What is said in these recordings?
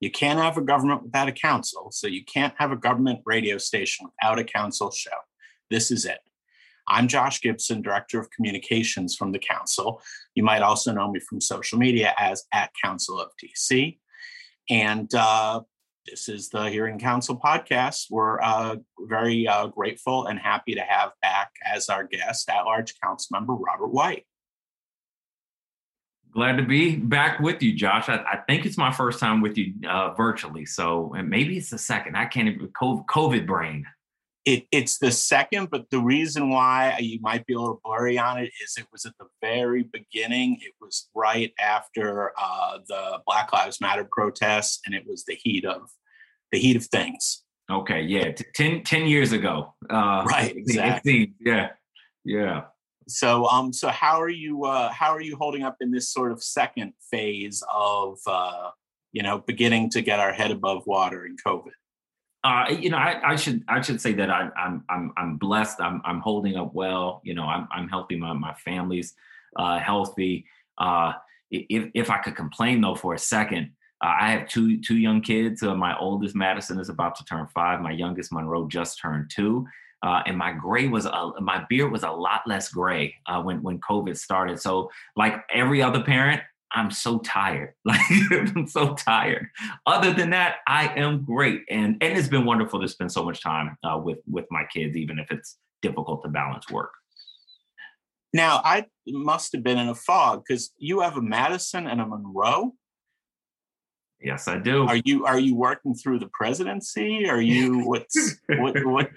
You can't have a government without a council, so you can't have a government radio station without a council show. This is it. I'm Josh Gibson, Director of Communications from the Council. You might also know me from social media as at Council of DC. And uh, this is the Hearing Council podcast. We're uh, very uh, grateful and happy to have back as our guest at large council member Robert White. Glad to be back with you, Josh. I, I think it's my first time with you uh, virtually, so and maybe it's the second. I can't even COVID brain. It, it's the second, but the reason why you might be a little blurry on it is it was at the very beginning. It was right after uh, the Black Lives Matter protests, and it was the heat of the heat of things. Okay, yeah, T- 10, 10 years ago. Uh, right, exactly. Yeah, yeah. So, um, so how are you? Uh, how are you holding up in this sort of second phase of, uh, you know, beginning to get our head above water in COVID? Uh, you know, I, I, should I should say that I, I'm I'm I'm blessed. I'm I'm holding up well. You know, I'm I'm healthy. My my family's uh, healthy. Uh, if if I could complain though for a second, uh, I have two two young kids. Uh, my oldest Madison is about to turn five. My youngest Monroe just turned two. Uh, and my gray was a, my beard was a lot less gray uh, when when COVID started. So like every other parent, I'm so tired. Like I'm so tired. Other than that, I am great, and and it's been wonderful to spend so much time uh, with with my kids, even if it's difficult to balance work. Now I must have been in a fog because you have a Madison and a Monroe. Yes, I do. Are you are you working through the presidency? Are you what's what what?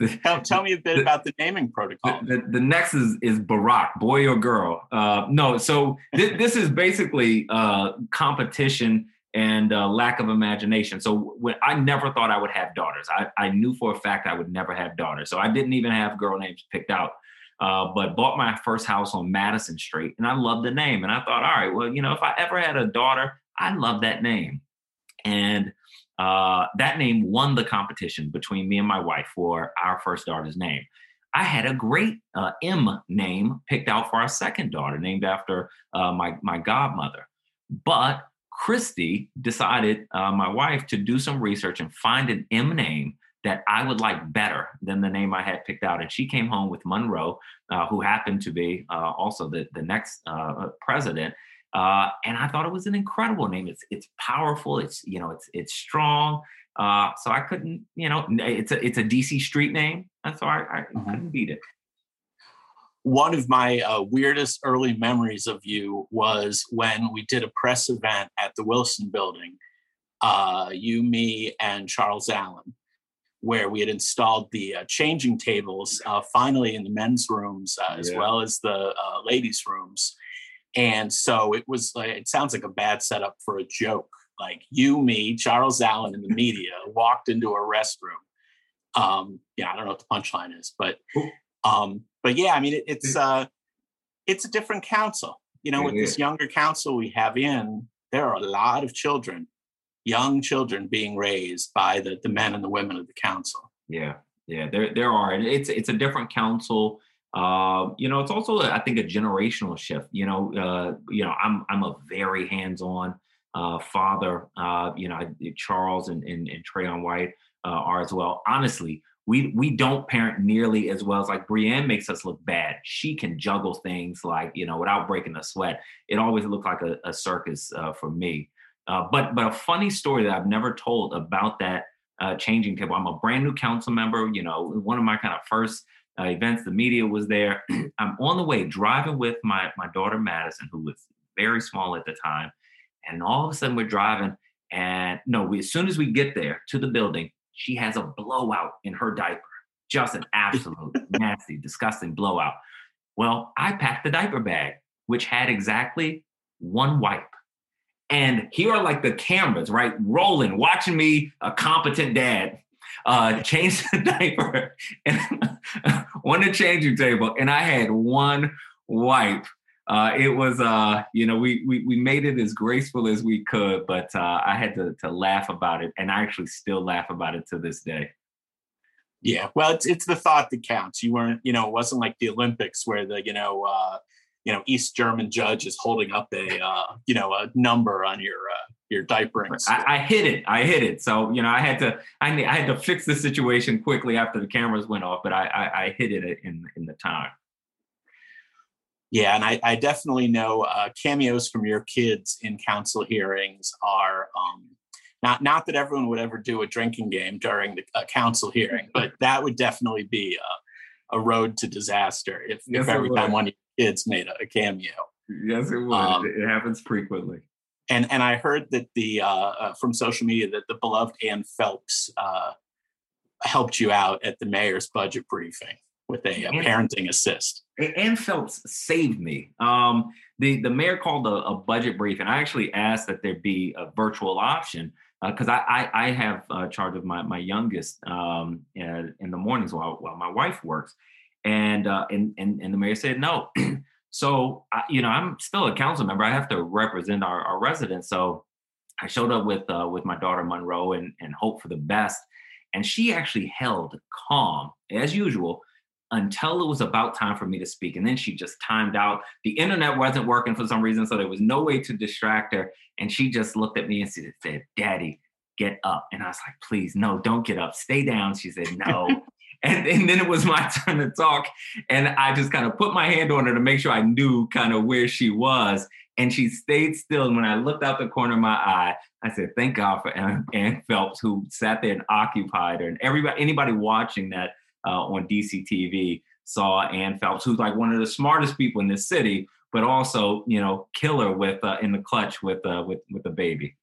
tell, tell me a bit the, about the naming protocol. The, the, the, next is is Barack, boy or girl. Uh, no, so th- this is basically uh, competition and uh, lack of imagination. So when I never thought I would have daughters. I, I knew for a fact I would never have daughters. So I didn't even have girl names picked out. Uh, but bought my first house on Madison Street, and I loved the name. And I thought, all right, well, you know, if I ever had a daughter, I love that name. And uh, that name won the competition between me and my wife for our first daughter's name. I had a great uh, M name picked out for our second daughter, named after uh, my, my godmother. But Christy decided, uh, my wife, to do some research and find an M name that I would like better than the name I had picked out. And she came home with Monroe, uh, who happened to be uh, also the, the next uh, president. Uh, and I thought it was an incredible name. It's it's powerful. It's you know it's it's strong. Uh, so I couldn't you know it's a it's a DC street name. and so I, I mm-hmm. couldn't beat it. One of my uh, weirdest early memories of you was when we did a press event at the Wilson Building. Uh, you, me, and Charles Allen, where we had installed the uh, changing tables uh, finally in the men's rooms as well as the ladies' rooms and so it was like, it sounds like a bad setup for a joke. Like you, me, Charles Allen, and the media walked into a restroom. Um, yeah, I don't know what the punchline is, but um, but yeah, I mean, it, it's uh, it's a different council. You know, with this younger council we have in, there are a lot of children, young children being raised by the the men and the women of the council. Yeah, yeah, there there are. And it's it's a different council uh, you know, it's also I think a generational shift. You know, uh, you know, I'm I'm a very hands-on uh, father. Uh, you know, Charles and and, and Trayon White uh, are as well. Honestly, we we don't parent nearly as well as like Brianne makes us look bad. She can juggle things like you know without breaking a sweat. It always looked like a, a circus for me. But but a funny story that I've never told about that changing table. I'm a brand new council member. You know, one of my kind of first uh, events. The media was there. I'm on the way driving with my my daughter Madison, who was very small at the time, and all of a sudden we're driving, and no, we, as soon as we get there to the building, she has a blowout in her diaper, just an absolute nasty, disgusting blowout. Well, I packed the diaper bag, which had exactly one wipe. And here are like the cameras, right, rolling, watching me, a competent dad, uh, changed the diaper and on the changing table, and I had one wipe. Uh, it was, uh, you know, we, we we made it as graceful as we could, but uh, I had to to laugh about it, and I actually still laugh about it to this day. Yeah, well, it's it's the thought that counts. You weren't, you know, it wasn't like the Olympics where the, you know, uh, you know, East German judge is holding up a, uh, you know, a number on your uh, your diapering. I, I, hit it. I hit it. So you know, I had to I, I had to fix the situation quickly after the cameras went off, but I I, I hit it in in the time. Yeah, and I, I definitely know uh, cameos from your kids in council hearings are um, not not that everyone would ever do a drinking game during the uh, council hearing, but that would definitely be a, a road to disaster if, yes, if every time one of kids made a, cameo. Yes, it would. Um, it happens frequently and and I heard that the uh, uh, from social media that the beloved Ann Phelps uh, helped you out at the mayor's budget briefing with a, a parenting assist. Ann Phelps saved me. Um, the the mayor called a, a, budget briefing. I actually asked that there be a virtual option because uh, I, I, I have uh, charge of my my youngest um, in, in the mornings while while my wife works, and uh, and and and the mayor said no. So, I, you know, I'm still a council member. I have to represent our, our residents. So I showed up with uh, with my daughter Monroe and, and hope for the best. And she actually held calm as usual until it was about time for me to speak. And then she just timed out. The internet wasn't working for some reason, so there was no way to distract her. And she just looked at me and said, Daddy, get up. And I was like, please, no, don't get up. Stay down. She said, no. And, and then it was my turn to talk. And I just kind of put my hand on her to make sure I knew kind of where she was. And she stayed still. And when I looked out the corner of my eye, I said, thank God for Ann, Ann Phelps, who sat there and occupied her. And everybody, anybody watching that uh, on DC TV saw Ann Phelps, who's like one of the smartest people in this city, but also, you know, killer with uh, in the clutch with uh, with with the baby.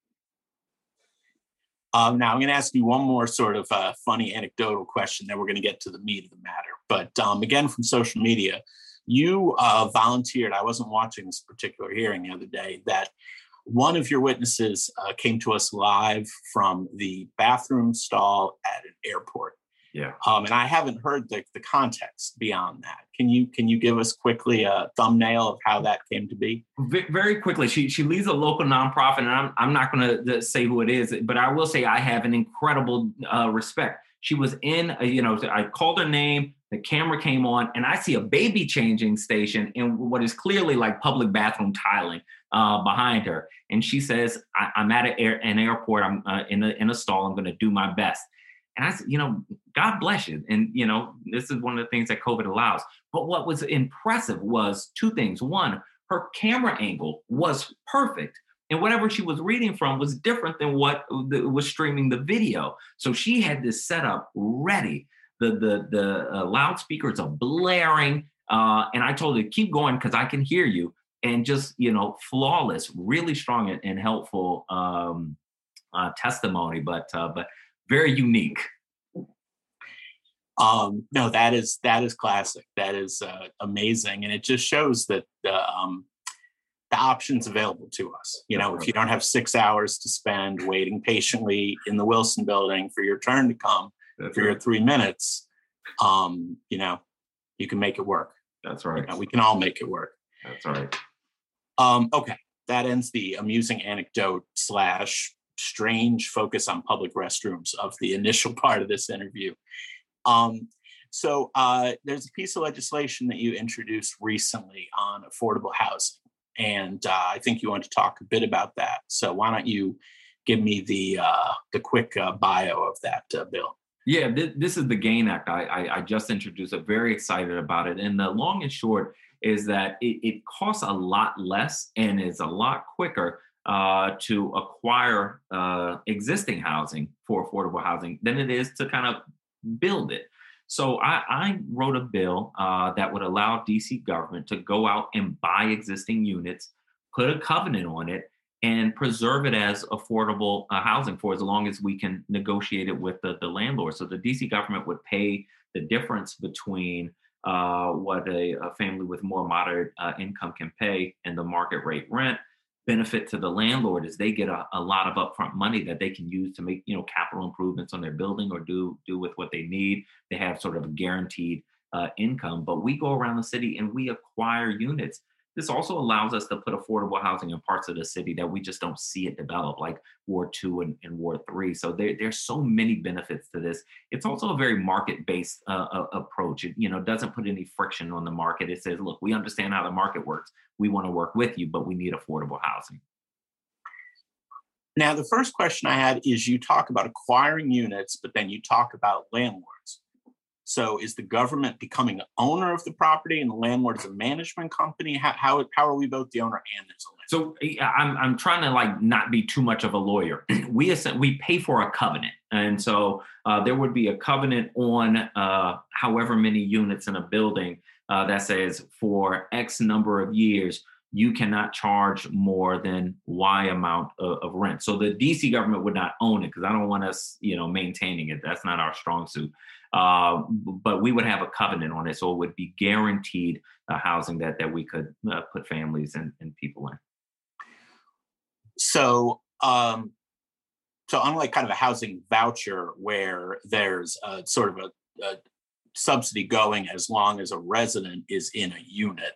Um, now, I'm going to ask you one more sort of uh, funny anecdotal question, then we're going to get to the meat of the matter. But um, again, from social media, you uh, volunteered. I wasn't watching this particular hearing the other day, that one of your witnesses uh, came to us live from the bathroom stall at an airport. Yeah. Um, and I haven't heard the, the context beyond that. Can you can you give us quickly a thumbnail of how that came to be? Very quickly, she she leads a local nonprofit, and I'm I'm not going to say who it is, but I will say I have an incredible uh, respect. She was in, a, you know, I called her name. The camera came on, and I see a baby changing station in what is clearly like public bathroom tiling uh, behind her. And she says, I, am at air, an airport. I'm uh, in a in a stall. I'm going to do my best." And I said, you know, God bless you. And, you know, this is one of the things that COVID allows. But what was impressive was two things. One, her camera angle was perfect. And whatever she was reading from was different than what was streaming the video. So she had this setup ready. The, the, the uh, loudspeakers are blaring. Uh, and I told her, keep going because I can hear you. And just, you know, flawless, really strong and, and helpful um, uh, testimony. But, uh, but very unique. Um, no, that is that is classic. That is uh, amazing, and it just shows that the um, the options available to us. You know, if you don't have six hours to spend waiting patiently in the Wilson Building for your turn to come That's for right. your three minutes, um, you know, you can make it work. That's right. You know, we can all make it work. That's right. Um, okay, that ends the amusing anecdote slash strange focus on public restrooms of the initial part of this interview. Um, so uh, there's a piece of legislation that you introduced recently on affordable housing, and uh, I think you want to talk a bit about that. So why don't you give me the uh, the quick uh, bio of that uh, bill? Yeah, th- this is the GAIN Act. I, I, I just introduced it. Very excited about it. And the long and short is that it, it costs a lot less and is a lot quicker uh, to acquire uh, existing housing for affordable housing than it is to kind of build it. So I, I wrote a bill uh, that would allow DC government to go out and buy existing units, put a covenant on it, and preserve it as affordable uh, housing for as long as we can negotiate it with the, the landlord. So the DC government would pay the difference between uh, what a, a, family with more moderate uh, income can pay and the market rate rent benefit to the landlord is they get a, a lot of upfront money that they can use to make you know capital improvements on their building or do do with what they need. They have sort of a guaranteed uh, income, but we go around the city and we acquire units this also allows us to put affordable housing in parts of the city that we just don't see it develop, like Ward 2 and, and Ward 3. So there, there's so many benefits to this. It's also a very market-based uh, uh, approach. It you know doesn't put any friction on the market. It says, look, we understand how the market works. We want to work with you, but we need affordable housing. Now, the first question I had is you talk about acquiring units, but then you talk about landlords. So is the government becoming an owner of the property and the landlord is a management company? How, how, how are we both the owner and there's a landlord? So I'm, I'm trying to like not be too much of a lawyer. we we pay for a covenant. And so uh, there would be a covenant on uh, however many units in a building uh, that says for X number of years, you cannot charge more than Y amount of, of rent. So the DC government would not own it because I don't want us, you know, maintaining it. That's not our strong suit. Uh, but we would have a covenant on it, so it would be guaranteed uh, housing that that we could uh, put families and, and people in. So, um, so unlike kind of a housing voucher where there's a sort of a, a subsidy going as long as a resident is in a unit,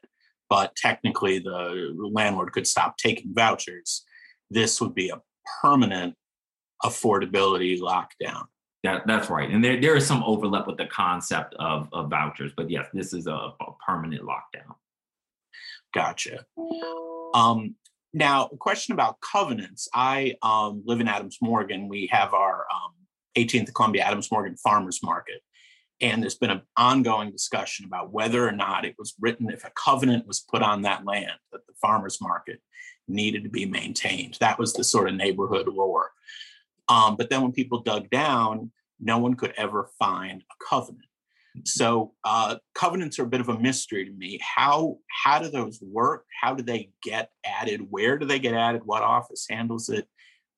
but technically the landlord could stop taking vouchers. This would be a permanent affordability lockdown. That, that's right. And there, there is some overlap with the concept of, of vouchers, but yes, this is a, a permanent lockdown. Gotcha. Um, now, a question about covenants. I um, live in Adams Morgan. We have our um, 18th Columbia Adams Morgan Farmers Market. And there's been an ongoing discussion about whether or not it was written, if a covenant was put on that land, that the farmers market needed to be maintained. That was the sort of neighborhood roar. Um, but then when people dug down, no one could ever find a covenant. So uh, covenants are a bit of a mystery to me. How how do those work? How do they get added? Where do they get added? What office handles it?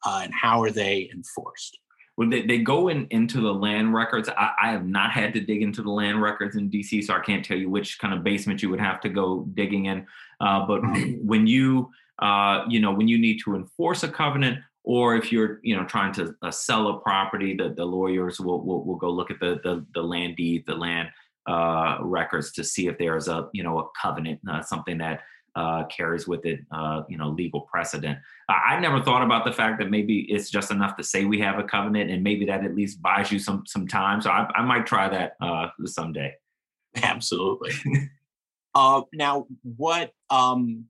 Uh, and how are they enforced? Well, they, they go in into the land records. I, I, have not had to dig into the land records in DC, so I can't tell you which kind of basement you would have to go digging in. Uh, but mm-hmm. when you uh, you know when you need to enforce a covenant, or if you're you know trying to uh, sell a property the, the lawyers will, will, will go look at the, the, the land deed the land uh, records to see if there's a you know a covenant uh, something that uh, carries with it uh, you know legal precedent. I, never thought about the fact that maybe it's just enough to say we have a covenant and maybe that at least buys you some some time. So i, I might try that uh, someday. Absolutely. Now what um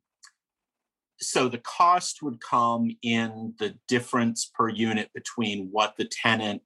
so the cost would come in the difference per unit between what the tenant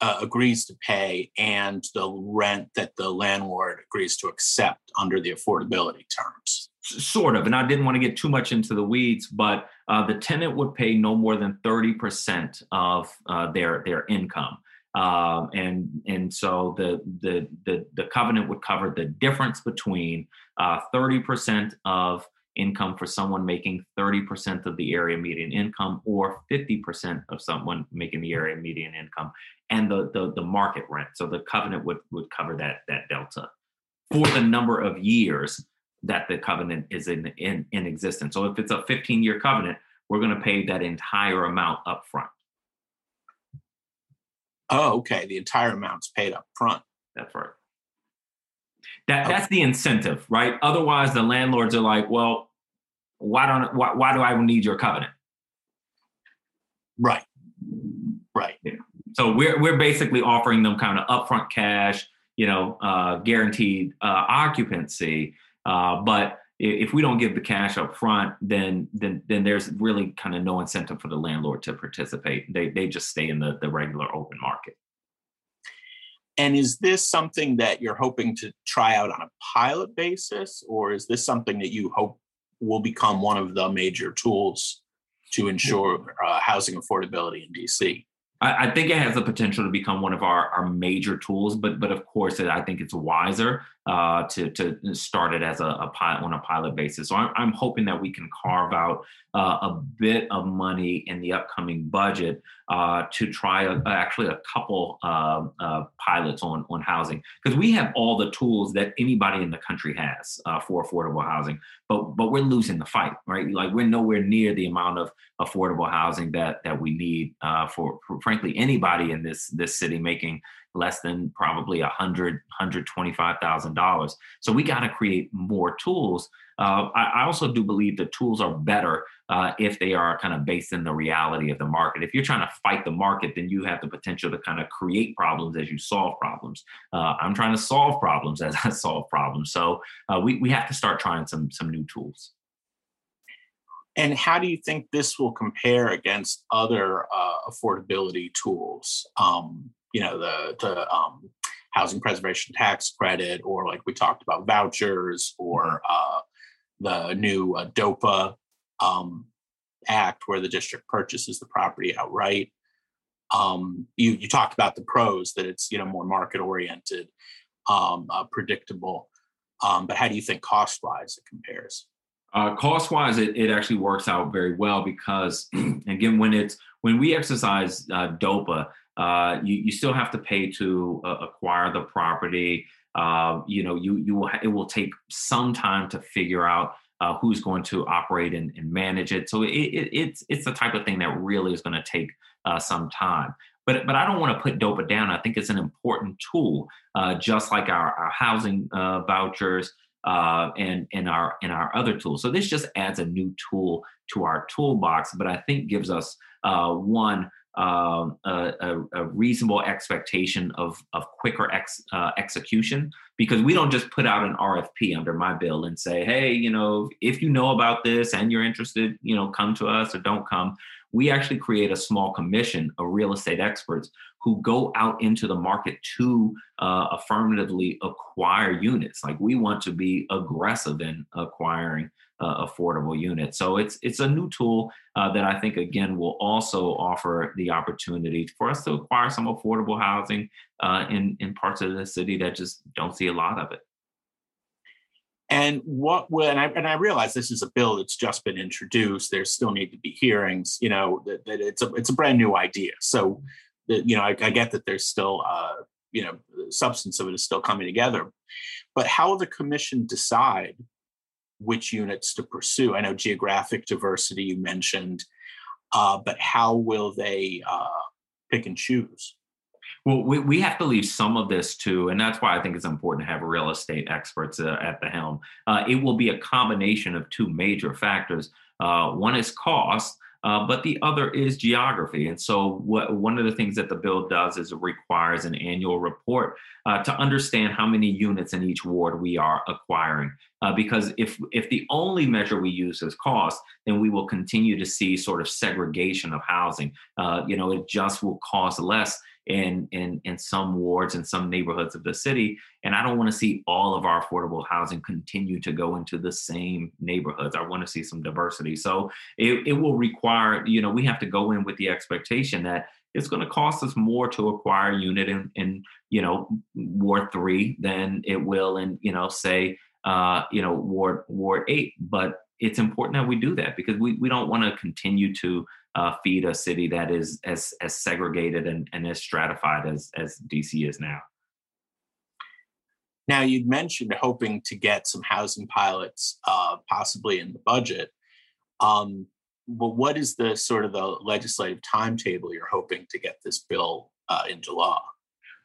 uh, agrees to pay and the rent that the landlord agrees to accept under the affordability terms. Sort of, and I didn't want to get too much into the weeds, but uh, the tenant would pay no more than thirty percent of uh, their their income, uh, and and so the, the the the covenant would cover the difference between uh, thirty percent of income for someone making 30% of the area median income or 50% of someone making the area median income and the, the, the market rent. So the covenant would, would cover that, that delta for the number of years that the covenant is in, in, in existence. So if it's a 15 year covenant, we're going to pay that entire amount up front. Oh, okay. The entire amount's paid up front. That's right. That, that's the incentive, right? Otherwise, the landlords are like, well, why don't why, why do I need your covenant? Right. Right. Yeah. So we're we're basically offering them kind of upfront cash, you know, uh, guaranteed uh, occupancy. Uh, but if we don't give the cash up front, then then then there's really kind of no incentive for the landlord to participate. They they just stay in the the regular open market. And is this something that you're hoping to try out on a pilot basis, or is this something that you hope will become one of the major tools to ensure uh, housing affordability in DC. I, I, think it has the potential to become one of our, our major tools, but but of course, I think it's wiser uh, to to start it as a, a, pilot on a pilot basis. So I'm, I'm hoping that we can carve out uh, a bit of money in the upcoming budget uh, to try a, actually a couple uh, uh, pilots on on housing because we have all the tools that anybody in the country has uh, for affordable housing, but but we're losing the fight, right? Like we're nowhere near the amount of affordable housing that that we need uh, for, for, frankly anybody in this this city making less than probably a hundred hundred twenty five thousand dollars. So we got to create more tools. Uh, I, I, also do believe the tools are better uh, if they are kind of based in the reality of the market. If you're trying to fight the market, then you have the potential to kind of create problems as you solve problems. Uh, I'm trying to solve problems as I solve problems. So uh, we we have to start trying some some new tools. And how do you think this will compare against other uh, affordability tools? Um, you know, the the um, housing preservation tax credit, or like we talked about vouchers, or uh, the new uh, DOPA um, act, where the district purchases the property outright. Um, you you talked about the pros that it's you know more market oriented, um, uh, predictable. Um, but how do you think cost wise it compares? Uh, cost wise, it, it actually works out very well because, again, when it's when we exercise uh, DOPA, uh, you, you still have to pay to uh, acquire the property. Uh, you know, you you will it will take some time to figure out uh, who's going to operate and, and manage it. So it, it, it's it's the type of thing that really is going to take some time. But, but I don't want to put DOPA down. I think it's an important tool, just like our, our housing vouchers, uh, and and our and our other tools. So this just adds a new tool to our toolbox, but I think gives us uh, one uh, a, a, reasonable expectation of of quicker ex, uh, execution because we don't just put out an RFP under my bill and say, hey, you know, if you know about this and you're interested, you know, come to us or don't come. We actually create a small commission of real estate experts who go out into the market to uh, affirmatively acquire units. Like we want to be aggressive in acquiring uh, affordable units. So it's it's a new tool uh, that I think again will also offer the opportunity for us to acquire some affordable housing uh, in in parts of the city that just don't see a lot of it. And what will and I and I realize this is a bill that's just been introduced. There still need to be hearings. You know that, that it's a it's a brand new idea. So you know, I, I get that there's still, uh, you know, the substance of it is still coming together. But how will the commission decide which units to pursue? I know geographic diversity you mentioned, uh, but how will they uh, pick and choose? Well, we, we have to leave some of this to, and that's why I think it's important to have real estate experts uh, at the helm. Uh, it will be a combination of two major factors. Uh, one is cost, uh, but the other is geography. And so, what, one of the things that the bill does is it requires an annual report uh, to understand how many units in each ward we are acquiring. Uh, because if if the only measure we use is cost, then we will continue to see sort of segregation of housing. Uh, you know, it just will cost less in in in some wards and some neighborhoods of the city and i don't want to see all of our affordable housing continue to go into the same neighborhoods. I want to see some diversity. So it, it will require you know we have to go in with the expectation that it's going to cost us more to acquire a unit in, in you know ward three than it will in you know say uh you know ward ward eight. But it's important that we do that because we, we don't want to continue to uh, feed a city that is as as segregated and, and as stratified as as DC is now. Now you'd mentioned hoping to get some housing pilots, uh, possibly in the budget. Um, but what is the sort of the legislative timetable you're hoping to get this bill uh, into law?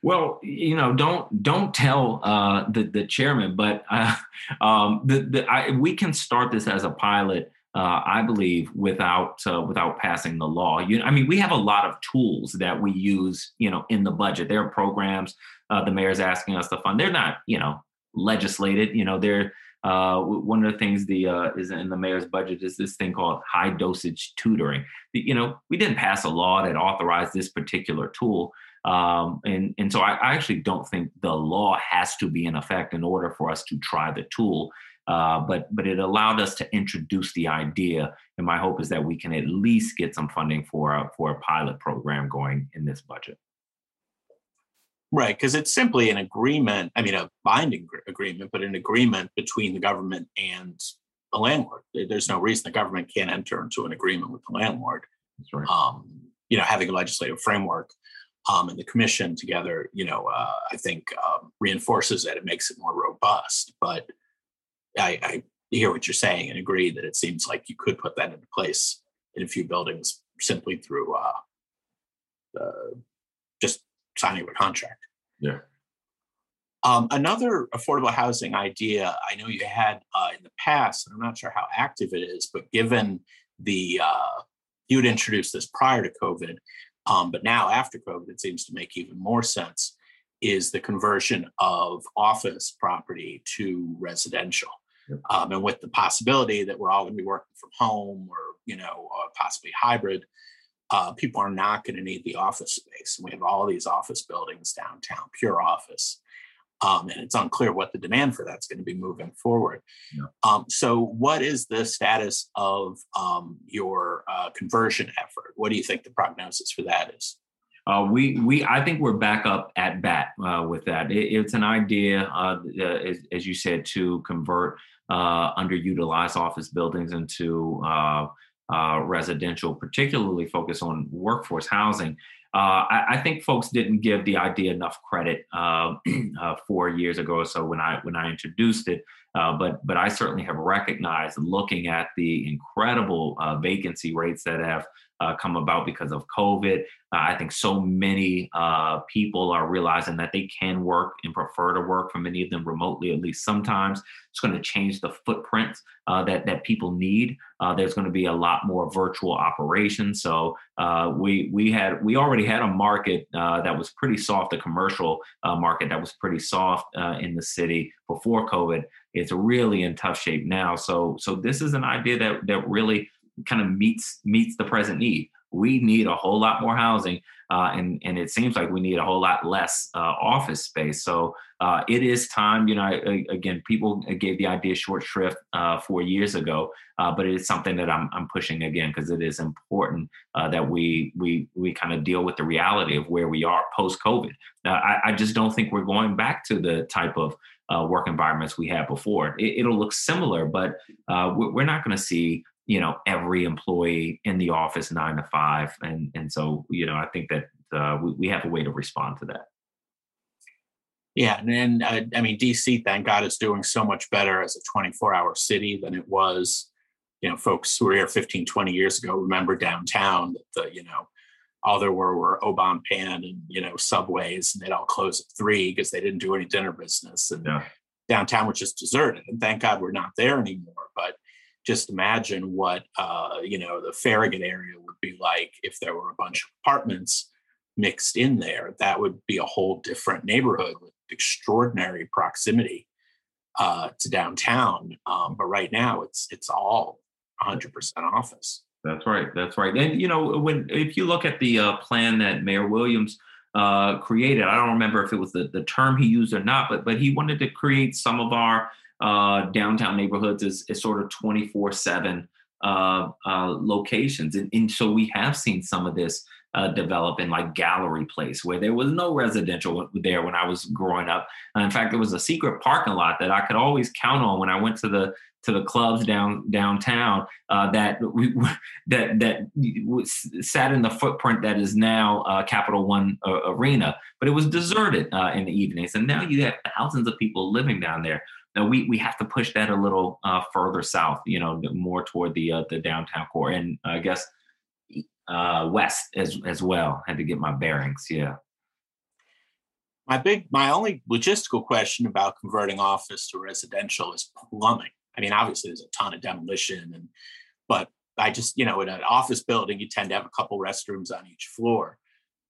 Well, you know, don't don't tell uh, the the chairman, but uh, um, the, the I, we can start this as a pilot uh, I believe, without uh, without passing the law. You, I mean, we have a lot of tools that we use, you know, in the budget. There are programs uh, the mayor's asking us to fund. They're not, you know, legislated. You know, they're uh, one of the things the uh, is in the mayor's budget is this thing called high dosage tutoring. You know, we didn't pass a law that authorized this particular tool. Um, and and so I, I actually don't think the law has to be in effect in order for us to try the tool. Uh, but but it allowed us to introduce the idea, and my hope is that we can at least get some funding for a, for a pilot program going in this budget. Right, because it's simply an agreement. I mean, a binding agreement, but an agreement between the government and the landlord. There's no reason the government can't enter into an agreement with the landlord. That's right. Um, you know, having a legislative framework um, and the commission together, you know, uh, I think um, reinforces it. It makes it more robust. But I, I hear what you're saying and agree that it seems like you could put that into place in a few buildings simply through uh, uh, just signing a contract. Yeah. Um, another affordable housing idea I know you had uh, in the past, and I'm not sure how active it is, but given the uh, you had introduced this prior to COVID, um, but now after COVID, it seems to make even more sense. Is the conversion of office property to residential. Um, and with the possibility that we're all going to be working from home or you know possibly hybrid, uh, people are not going to need the office space. And we have all these office buildings downtown, pure office um, and it's unclear what the demand for that's going to be moving forward. Yeah. Um, so, what is the status of um, your uh, conversion effort? What do you think the prognosis for that is? Uh, we we I think we're back up at bat uh, with that. It, it's an idea, uh, as, as, you said, to convert uh, underutilized office buildings into uh, residential, particularly focus on workforce housing. Uh, I, I, think folks didn't give the idea enough credit uh, uh, four years ago or so when I when I introduced it. Uh, but but I certainly have recognized, looking at the incredible uh, vacancy rates that have uh, come about because of COVID. Uh, I think so many uh, people are realizing that they can work and prefer to work for many of them remotely, at least sometimes. It's going to change the footprint uh, that that people need. Uh, there's going to be a lot more virtual operations. So uh, we we had we already had a market that was pretty soft, a commercial market that was pretty soft in the city before COVID. It's really in tough shape now. So so this is an idea that that really kind of meets meets the present need. We need a whole lot more housing, uh, and and it seems like we need a whole lot less uh, office space. So uh, it is time. You know, I, again, people gave the idea short shrift uh, four years ago, uh, but it is something that I'm I'm pushing again because it is important uh, that we we we kind of deal with the reality of where we are post COVID. I, I just don't think we're going back to the type of uh, work environments we had before. It, will look similar, but uh, we're not going to see you know every employee in the office nine to five. And and so you know i think that uh, we, we have a way to respond to that. Yeah and then uh, i mean dc thank god is doing so much better as a 24 hour city than it was you know folks who were here 15 20 years ago remember downtown that the you know all there were were Au Bon Pain and you know subways and they'd all close at three because they didn't do any dinner business. And yeah. downtown was just deserted and thank god we're not there anymore. But just imagine what uh, you know the Farragut area would be like if there were a bunch of apartments mixed in there. That would be a whole different neighborhood with extraordinary proximity uh, to downtown. Um, but right now, it's it's all 100% office. That's right. That's right. And you know, when if you look at the uh, plan that Mayor Williams uh, created, I don't remember if it was the, the term he used or not, but but he wanted to create some of our uh, downtown neighborhoods is, is sort of 24 7 uh, uh, locations. And, and, so we have seen some of this uh, develop in like Gallery Place, where there was no residential there when I was growing up. in fact, there was a secret parking lot that I could always count on when I went to the to the clubs down downtown uh, that we, that that sat in the footprint that is now uh, Capital One uh, Arena, but it was deserted uh, in the evenings, and now you have thousands of people living down there. Now we we have to push that a little uh, further south, you know, more toward the uh, the downtown core, and I guess uh, west as as well. Had to get my bearings. Yeah. My big, my only logistical question about converting office to residential is plumbing. I mean, obviously there's a ton of demolition, and but I just you know in an office building you tend to have a couple restrooms on each floor,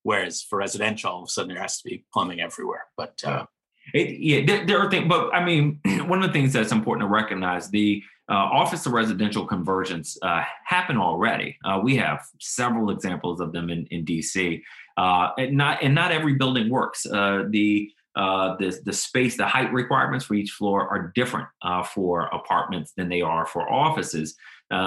whereas for residential all of a sudden there has to be plumbing everywhere. But uh, it, yeah, there, there, are things, but I mean, one of the things that's important to recognize the uh, office to residential conversions uh, happen already. Uh, we have several examples of them in, in DC, uh, and not and not every building works. Uh, the uh, the the space, the height requirements for each floor are different for apartments than they are for offices.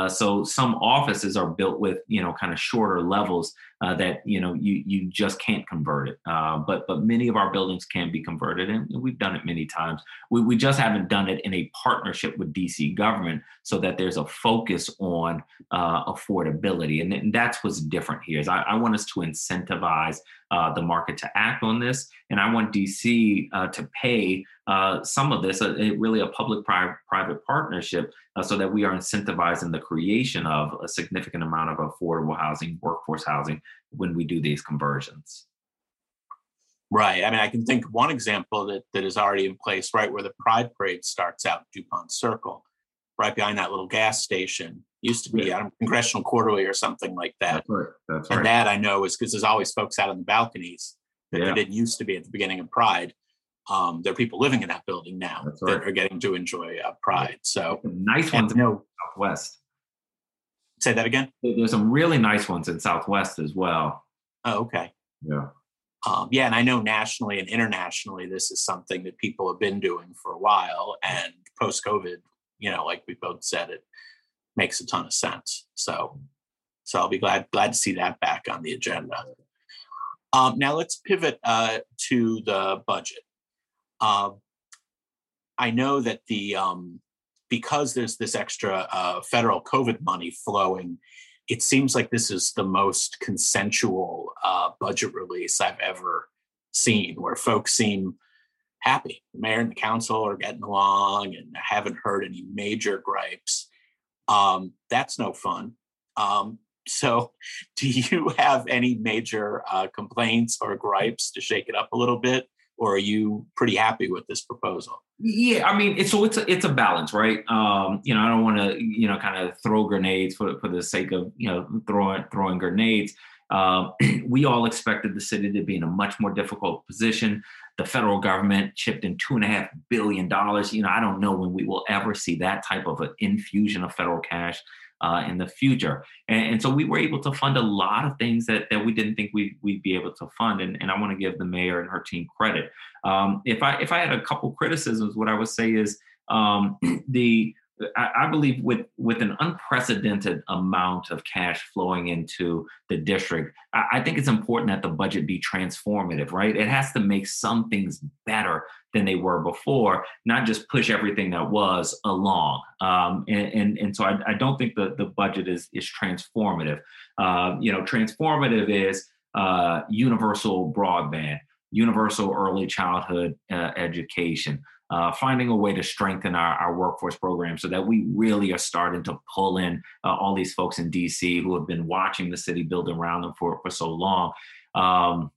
so some offices are built with you know kind of shorter levels uh, that you know you you just can't convert it. Uh, but but many of our buildings can be converted, and we've done it many times. We we just haven't done it in a partnership with DC government, so that there's a focus on uh, affordability, and, and, that's what's different here. Is I, I want us to incentivize uh, the market to act on this, and I want DC uh, to pay uh, some of this, really a public-private partnership, so that we are incentivizing the creation of a significant amount of affordable housing, workforce housing when we do these conversions. Right. I mean, I can think of one example that, that is already in place, right, where the Pride Parade starts out DuPont Circle, right behind that little gas station. Used to be yeah. Um, Congressional Quarterly or something like that. That's right. That's and right. that I know is because there's always folks out on the balconies that yeah. didn't used to be at the beginning of Pride. Um, there are people living in that building now that are getting to enjoy uh, Pride. So nice ones in Southwest. Say that again. There's some really nice ones in Southwest as well. Oh, okay. Yeah. Um, yeah, and I know nationally and internationally, this is something that people have been doing for a while. And post COVID, you know, like we both said, it makes a ton of sense. So, so I'll be glad glad to see that back on the agenda. Um, now let's pivot uh, to the budget. Um, I know that the um, because there's this extra uh, federal COVID money flowing, it seems like this is the most consensual uh, budget release I've ever seen, where folks seem happy. The mayor and the council are getting along, and haven't heard any major gripes. Um, that's no fun. Um, so, do you have any major uh, complaints or gripes to shake it up a little bit? Or are you pretty happy with this proposal? Yeah, I mean, it's so it's a it's a balance, right? Um, you know, I don't want to you know kind of throw grenades for for the sake of you know throwing throwing grenades. Uh, we all expected the city to be in a much more difficult position. The federal government chipped in two and a half billion dollars. You know, I don't know when we will ever see that type of an infusion of federal cash uh, in the future. And, and, so we were able to fund a lot of things that, that we didn't think we, we'd be able to fund. And, and I want to give the mayor and her team credit. Um, if I if I had a couple criticisms, what I would say is um, the I, believe with with an unprecedented amount of cash flowing into the district, I, I, think it's important that the budget be transformative, right? It has to make some things better than they were before, not just push everything that was along. Um, and, and, and so I, I, don't think the the budget is is transformative. Uh, you know, transformative is uh, universal broadband, universal early childhood uh, education uh, finding a way to strengthen our, our workforce program so that we really are starting to pull in uh, all these folks in DC who have been watching the city build around them for, for so long. Um,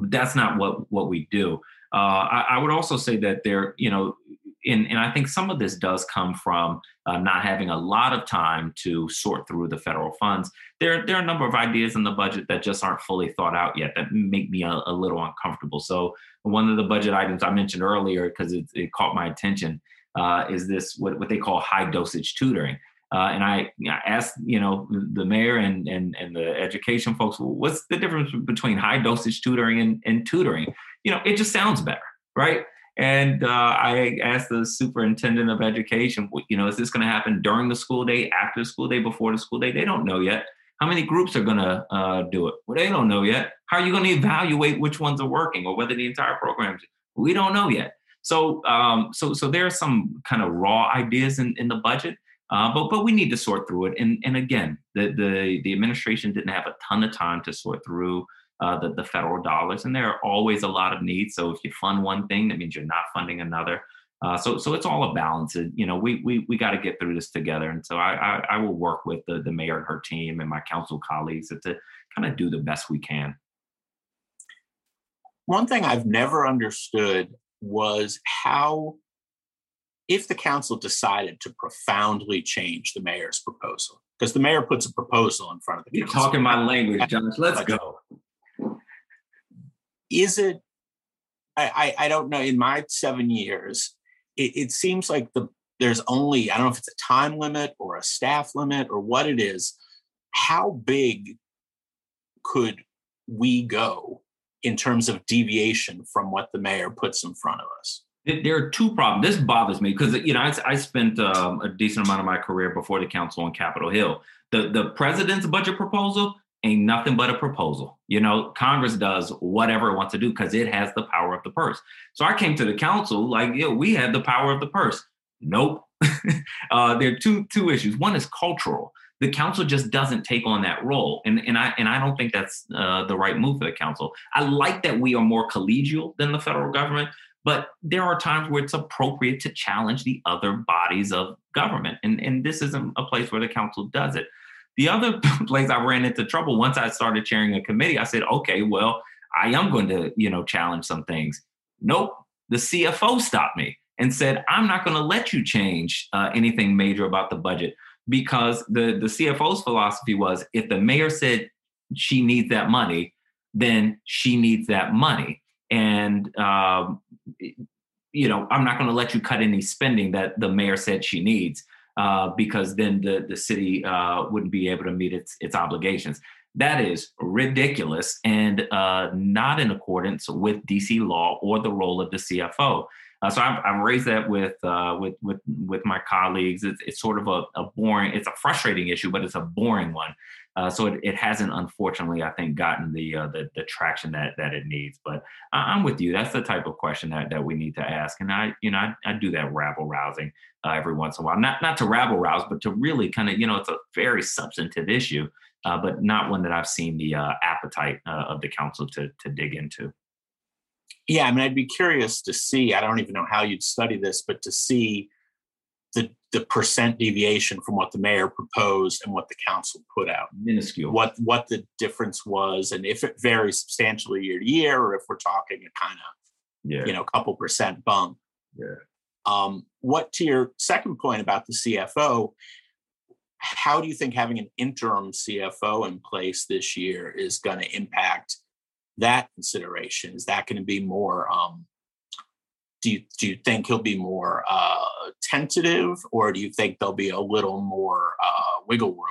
that's not what, what we do. Uh, I, I, would also say that there, you know, and, and I think some of this does come from uh, not having a lot of time to sort through the federal funds. There, there are a number of ideas in the budget that just aren't fully thought out yet that make me a, a little uncomfortable. So one of the budget items I mentioned earlier, because it, it, caught my attention, uh, is this what, what they call high dosage tutoring. Uh, and I, I, asked, you know, the mayor and, and, and the education folks, what's the difference between high dosage tutoring and, and tutoring? You know, it just sounds better, right? And uh, I asked the superintendent of education, you know, is this going to happen during the school day, after the school day, before the school day? They don't know yet. How many groups are going to uh, do it? Well, they don't know yet. How are you going to evaluate which ones are working or whether the entire program? We don't know yet. So, um, so, so there are some kind of raw ideas in, in the budget, uh, but but we need to sort through it. And and again, the the the administration didn't have a ton of time to sort through uh, the, the federal dollars. And there are always a lot of needs. So if you fund one thing, that means you're not funding another. Uh, so, so it's all a balance. you know, we we we got to get through this together. And so I, I, I will work with the the mayor and her team and my council colleagues to kind of do the best we can. One thing I've never understood was how, if the council decided to profoundly change the mayor's proposal, because the mayor puts a proposal in front of the You're talking my language, Josh. Let's go is it I, I, don't know in my seven years it, it seems like the there's only i don't know if it's a time limit or a staff limit or what it is how big could we go in terms of deviation from what the mayor puts in front of us there are two problems. This bothers me because you know I, I spent um, a decent amount of my career before the council on Capitol Hill. The the president's budget proposal ain't nothing but a proposal. You know, Congress does whatever it wants to do because it has the power of the purse. So I came to the council like, yeah, we have the power of the purse. Nope. uh, there are two two issues. One is cultural. The council just doesn't take on that role, and and I and I don't think that's uh, the right move for the council. I like that we are more collegial than the federal government, but there are times where it's appropriate to challenge the other bodies of government, and and this isn't a place where the council does it. The other place I ran into trouble once I started chairing a committee, I said, okay, well, I am going to, you know, challenge some things. Nope. The CFO stopped me and said, I'm not going to let you change uh, anything major about the budget because the, the CFO's philosophy was if the mayor said she needs that money, then she needs that money. And, um, you know, I'm not going to let you cut any spending that the mayor said she needs uh, because then the, the city uh, wouldn't be able to meet its, its obligations. That is ridiculous and uh, not in accordance with DC law or the role of the CFO. Uh, so I've, I've, raised that with uh, with with with my colleagues. It's, it's sort of a, a, boring, it's a frustrating issue, but it's a boring one. Uh, so it, it, hasn't, unfortunately, I think, gotten the, uh, the, the traction that that it needs. But I'm with you. That's the type of question that, that we need to ask. And I, you know, I, I do that rabble rousing uh, every once in a while. Not not to rabble rouse, but to really kind of, you know, it's a very substantive issue, uh, but not one that I've seen the appetite of the council to to dig into. Yeah, I mean, I'd be curious to see. I don't even know how you'd study this, but to see the percent deviation from what the mayor proposed and what the council put out. Minuscule. What what the difference was, and if it varies substantially year to year, or if we're talking a kind of yeah. you know couple percent bump. Yeah. Um, what to your second point about the CFO? How do you think having an interim CFO in place this year is going to impact that consideration? Is that going to be more? Um, do you do you think he'll be more uh, tentative, or do you think there'll be a little more uh, wiggle room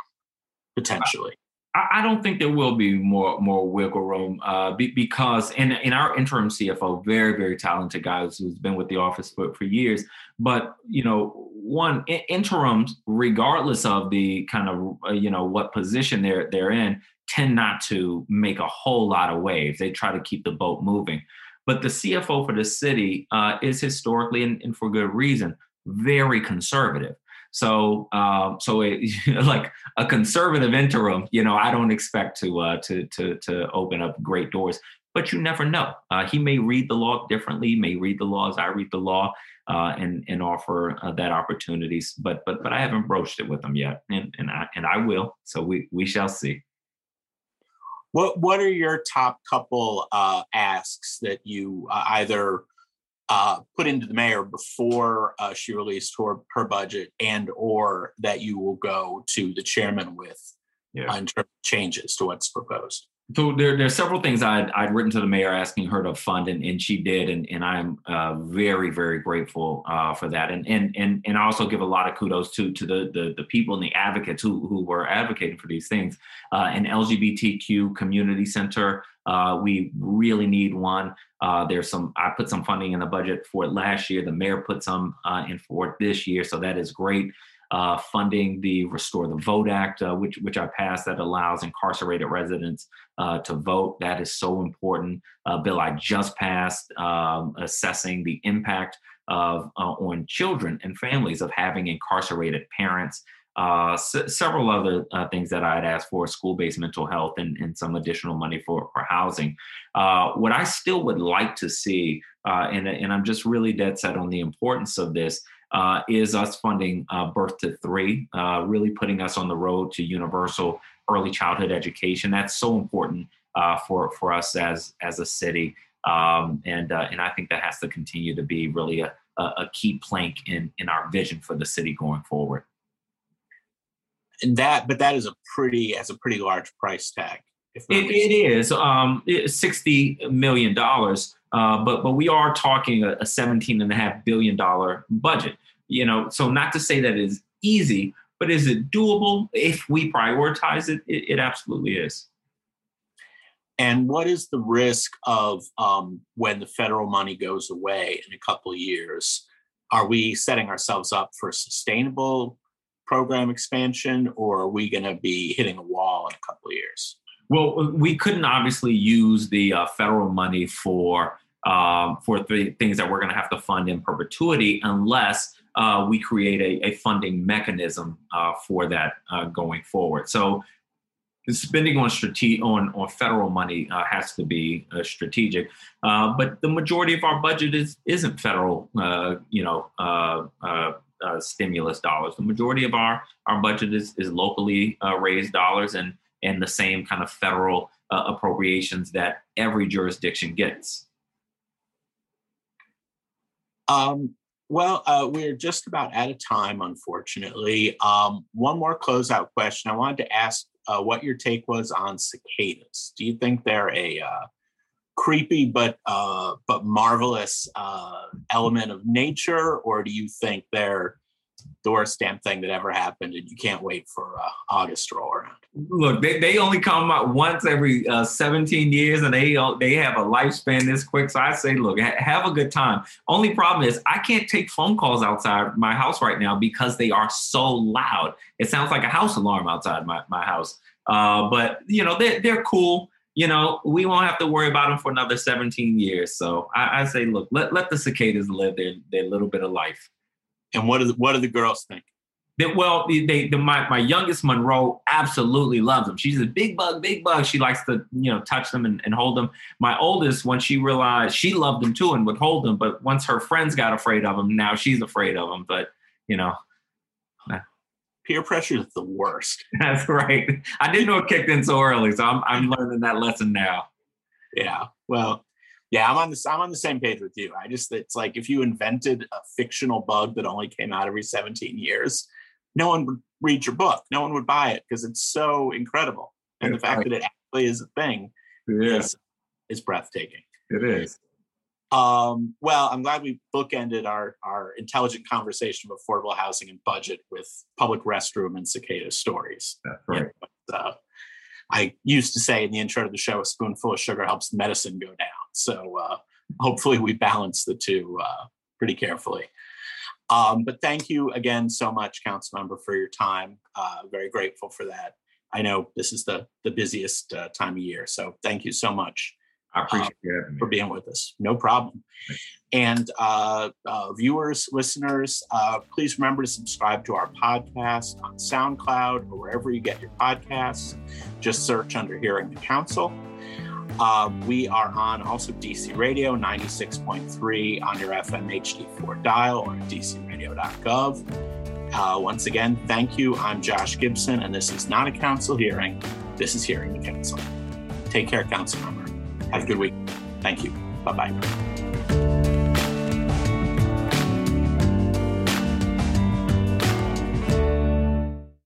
potentially? I, I don't think there will be more more wiggle room uh, be, because in in our interim CFO, very very talented guy who's been with the office for, for years. But you know, one in, interims, regardless of the kind of uh, you know what position they're they're in, tend not to make a whole lot of waves. They try to keep the boat moving. But the CFO for the city uh, is historically, and, and, for good reason, very conservative. So, uh, so it, like a conservative interim, you know, I don't expect to uh, to to to open up great doors. But you never know. Uh, he may read the law differently. May read the law as I read the law, uh, and and offer uh, that opportunities. But but but I haven't broached it with him yet, and and I and I will. So we we shall see. What What are your top couple uh, asks that you uh, either uh, put into the mayor before uh, she released her, her budget, and or that you will go to the chairman with yeah. in terms of changes to what's proposed? So there, there are several things I'd, I'd written to the mayor asking her to fund, and, and she did, and, and I'm uh, very, very grateful uh, for that. And, and and and also give a lot of kudos to to the the, the people and the advocates who who were advocating for these things. Uh, an LGBTQ community center, uh, we really need one. Uh, there's some I put some funding in the budget for it last year. The mayor put some uh, in for it this year, so that is great uh, funding the Restore the Vote Act, uh, which which I passed that allows incarcerated residents uh, to vote. That is so important. Uh, bill I just passed um, assessing the impact of uh, on children and families of having incarcerated parents. Uh, s- several other things that I'd asked for: school-based mental health and, and some additional money for for housing. what I still would like to see, and and I'm just really dead set on the importance of this uh, is us funding uh, birth to three, uh, really putting us on the road to universal early childhood education. That's so important uh, for for us as as a city, um, and uh, and I think that has to continue to be really a, a key plank in in our vision for the city going forward. And that, but that is a pretty has a pretty large price tag. It, it is um, sixty million dollars. Uh, but but we are talking a, a 17 and a half billion dollar budget. You know, so not to say that it is easy, but is it doable if we prioritize it? It, it absolutely is. And what is the risk of um, when the federal money goes away in a couple of years? Are we setting ourselves up for sustainable program expansion, or are we going to be hitting a wall in a couple of years? Well, we couldn't obviously use the uh, federal money for um, for the things that we're going to have to fund in perpetuity unless uh, we create a, a funding mechanism uh, for that uh, going forward. So spending on strate- on on federal money uh, has to be uh, strategic, uh, but the majority of our budget is isn't federal, you know, stimulus dollars. The majority of our our budget is is locally raised dollars and and the same kind of federal appropriations that every jurisdiction gets. Um, well, uh, we're just about out of time, unfortunately. Um, one more closeout question. I wanted to ask uh, what your take was on cicadas. Do you think they're a uh, creepy but uh, but marvelous uh, element of nature, or do you think they're the worst thing that ever happened, and you can't wait for uh, August to roll around. Look, they, they only come out once every uh, 17 years, and they they have a lifespan this quick. So I say, look, ha- have a good time. Only problem is I can't take phone calls outside my house right now because they are so loud. It sounds like a house alarm outside my my house. Uh, but you know they're they're cool. You know we won't have to worry about them for another 17 years. So I, I say, look, let let the cicadas live their their little bit of life. And what do the, what do the girls think? That well, they, the, my my youngest Monroe absolutely loves them. She's a big bug, big bug. She likes to you know touch them and, and hold them. My oldest, when she realized she loved them too and would hold them, but once her friends got afraid of them, now she's afraid of them. But you know, peer pressure is the worst. That's right. I didn't know it kicked in so early, so I'm I'm learning that lesson now. Yeah. Well, yeah, I'm on this. I'm on the same page with you. I just it's like if you invented a fictional bug that only came out every 17 years, no one would read your book. No one would buy it because it's so incredible. And the fact right. that it actually is a thing yeah. is, is breathtaking. It is. Um, well, I'm glad we bookended our our intelligent conversation of affordable housing and budget with public restroom and cicada stories. That's right. but, uh, I used to say in the intro to the show, a spoonful of sugar helps medicine go down. So uh, hopefully we balance the two uh, pretty carefully. Um, but thank you again so much, Council Member, for your time. Uh, very grateful for that. I know this is the the busiest uh, time of year, so thank you so much. I appreciate um, for being with us. No problem. And uh, uh, viewers, listeners, uh, please remember to subscribe to our podcast on SoundCloud or wherever you get your podcasts. Just search under Hearing the Council. Uh, we are on also DC Radio 96.3 on your FM HD4 dial or dcradio.gov. Uh, once again, thank you. I'm Josh Gibson, and this is not a council hearing. This is Hearing the Council. Take care, council member. Have a good week. Thank you. Bye bye.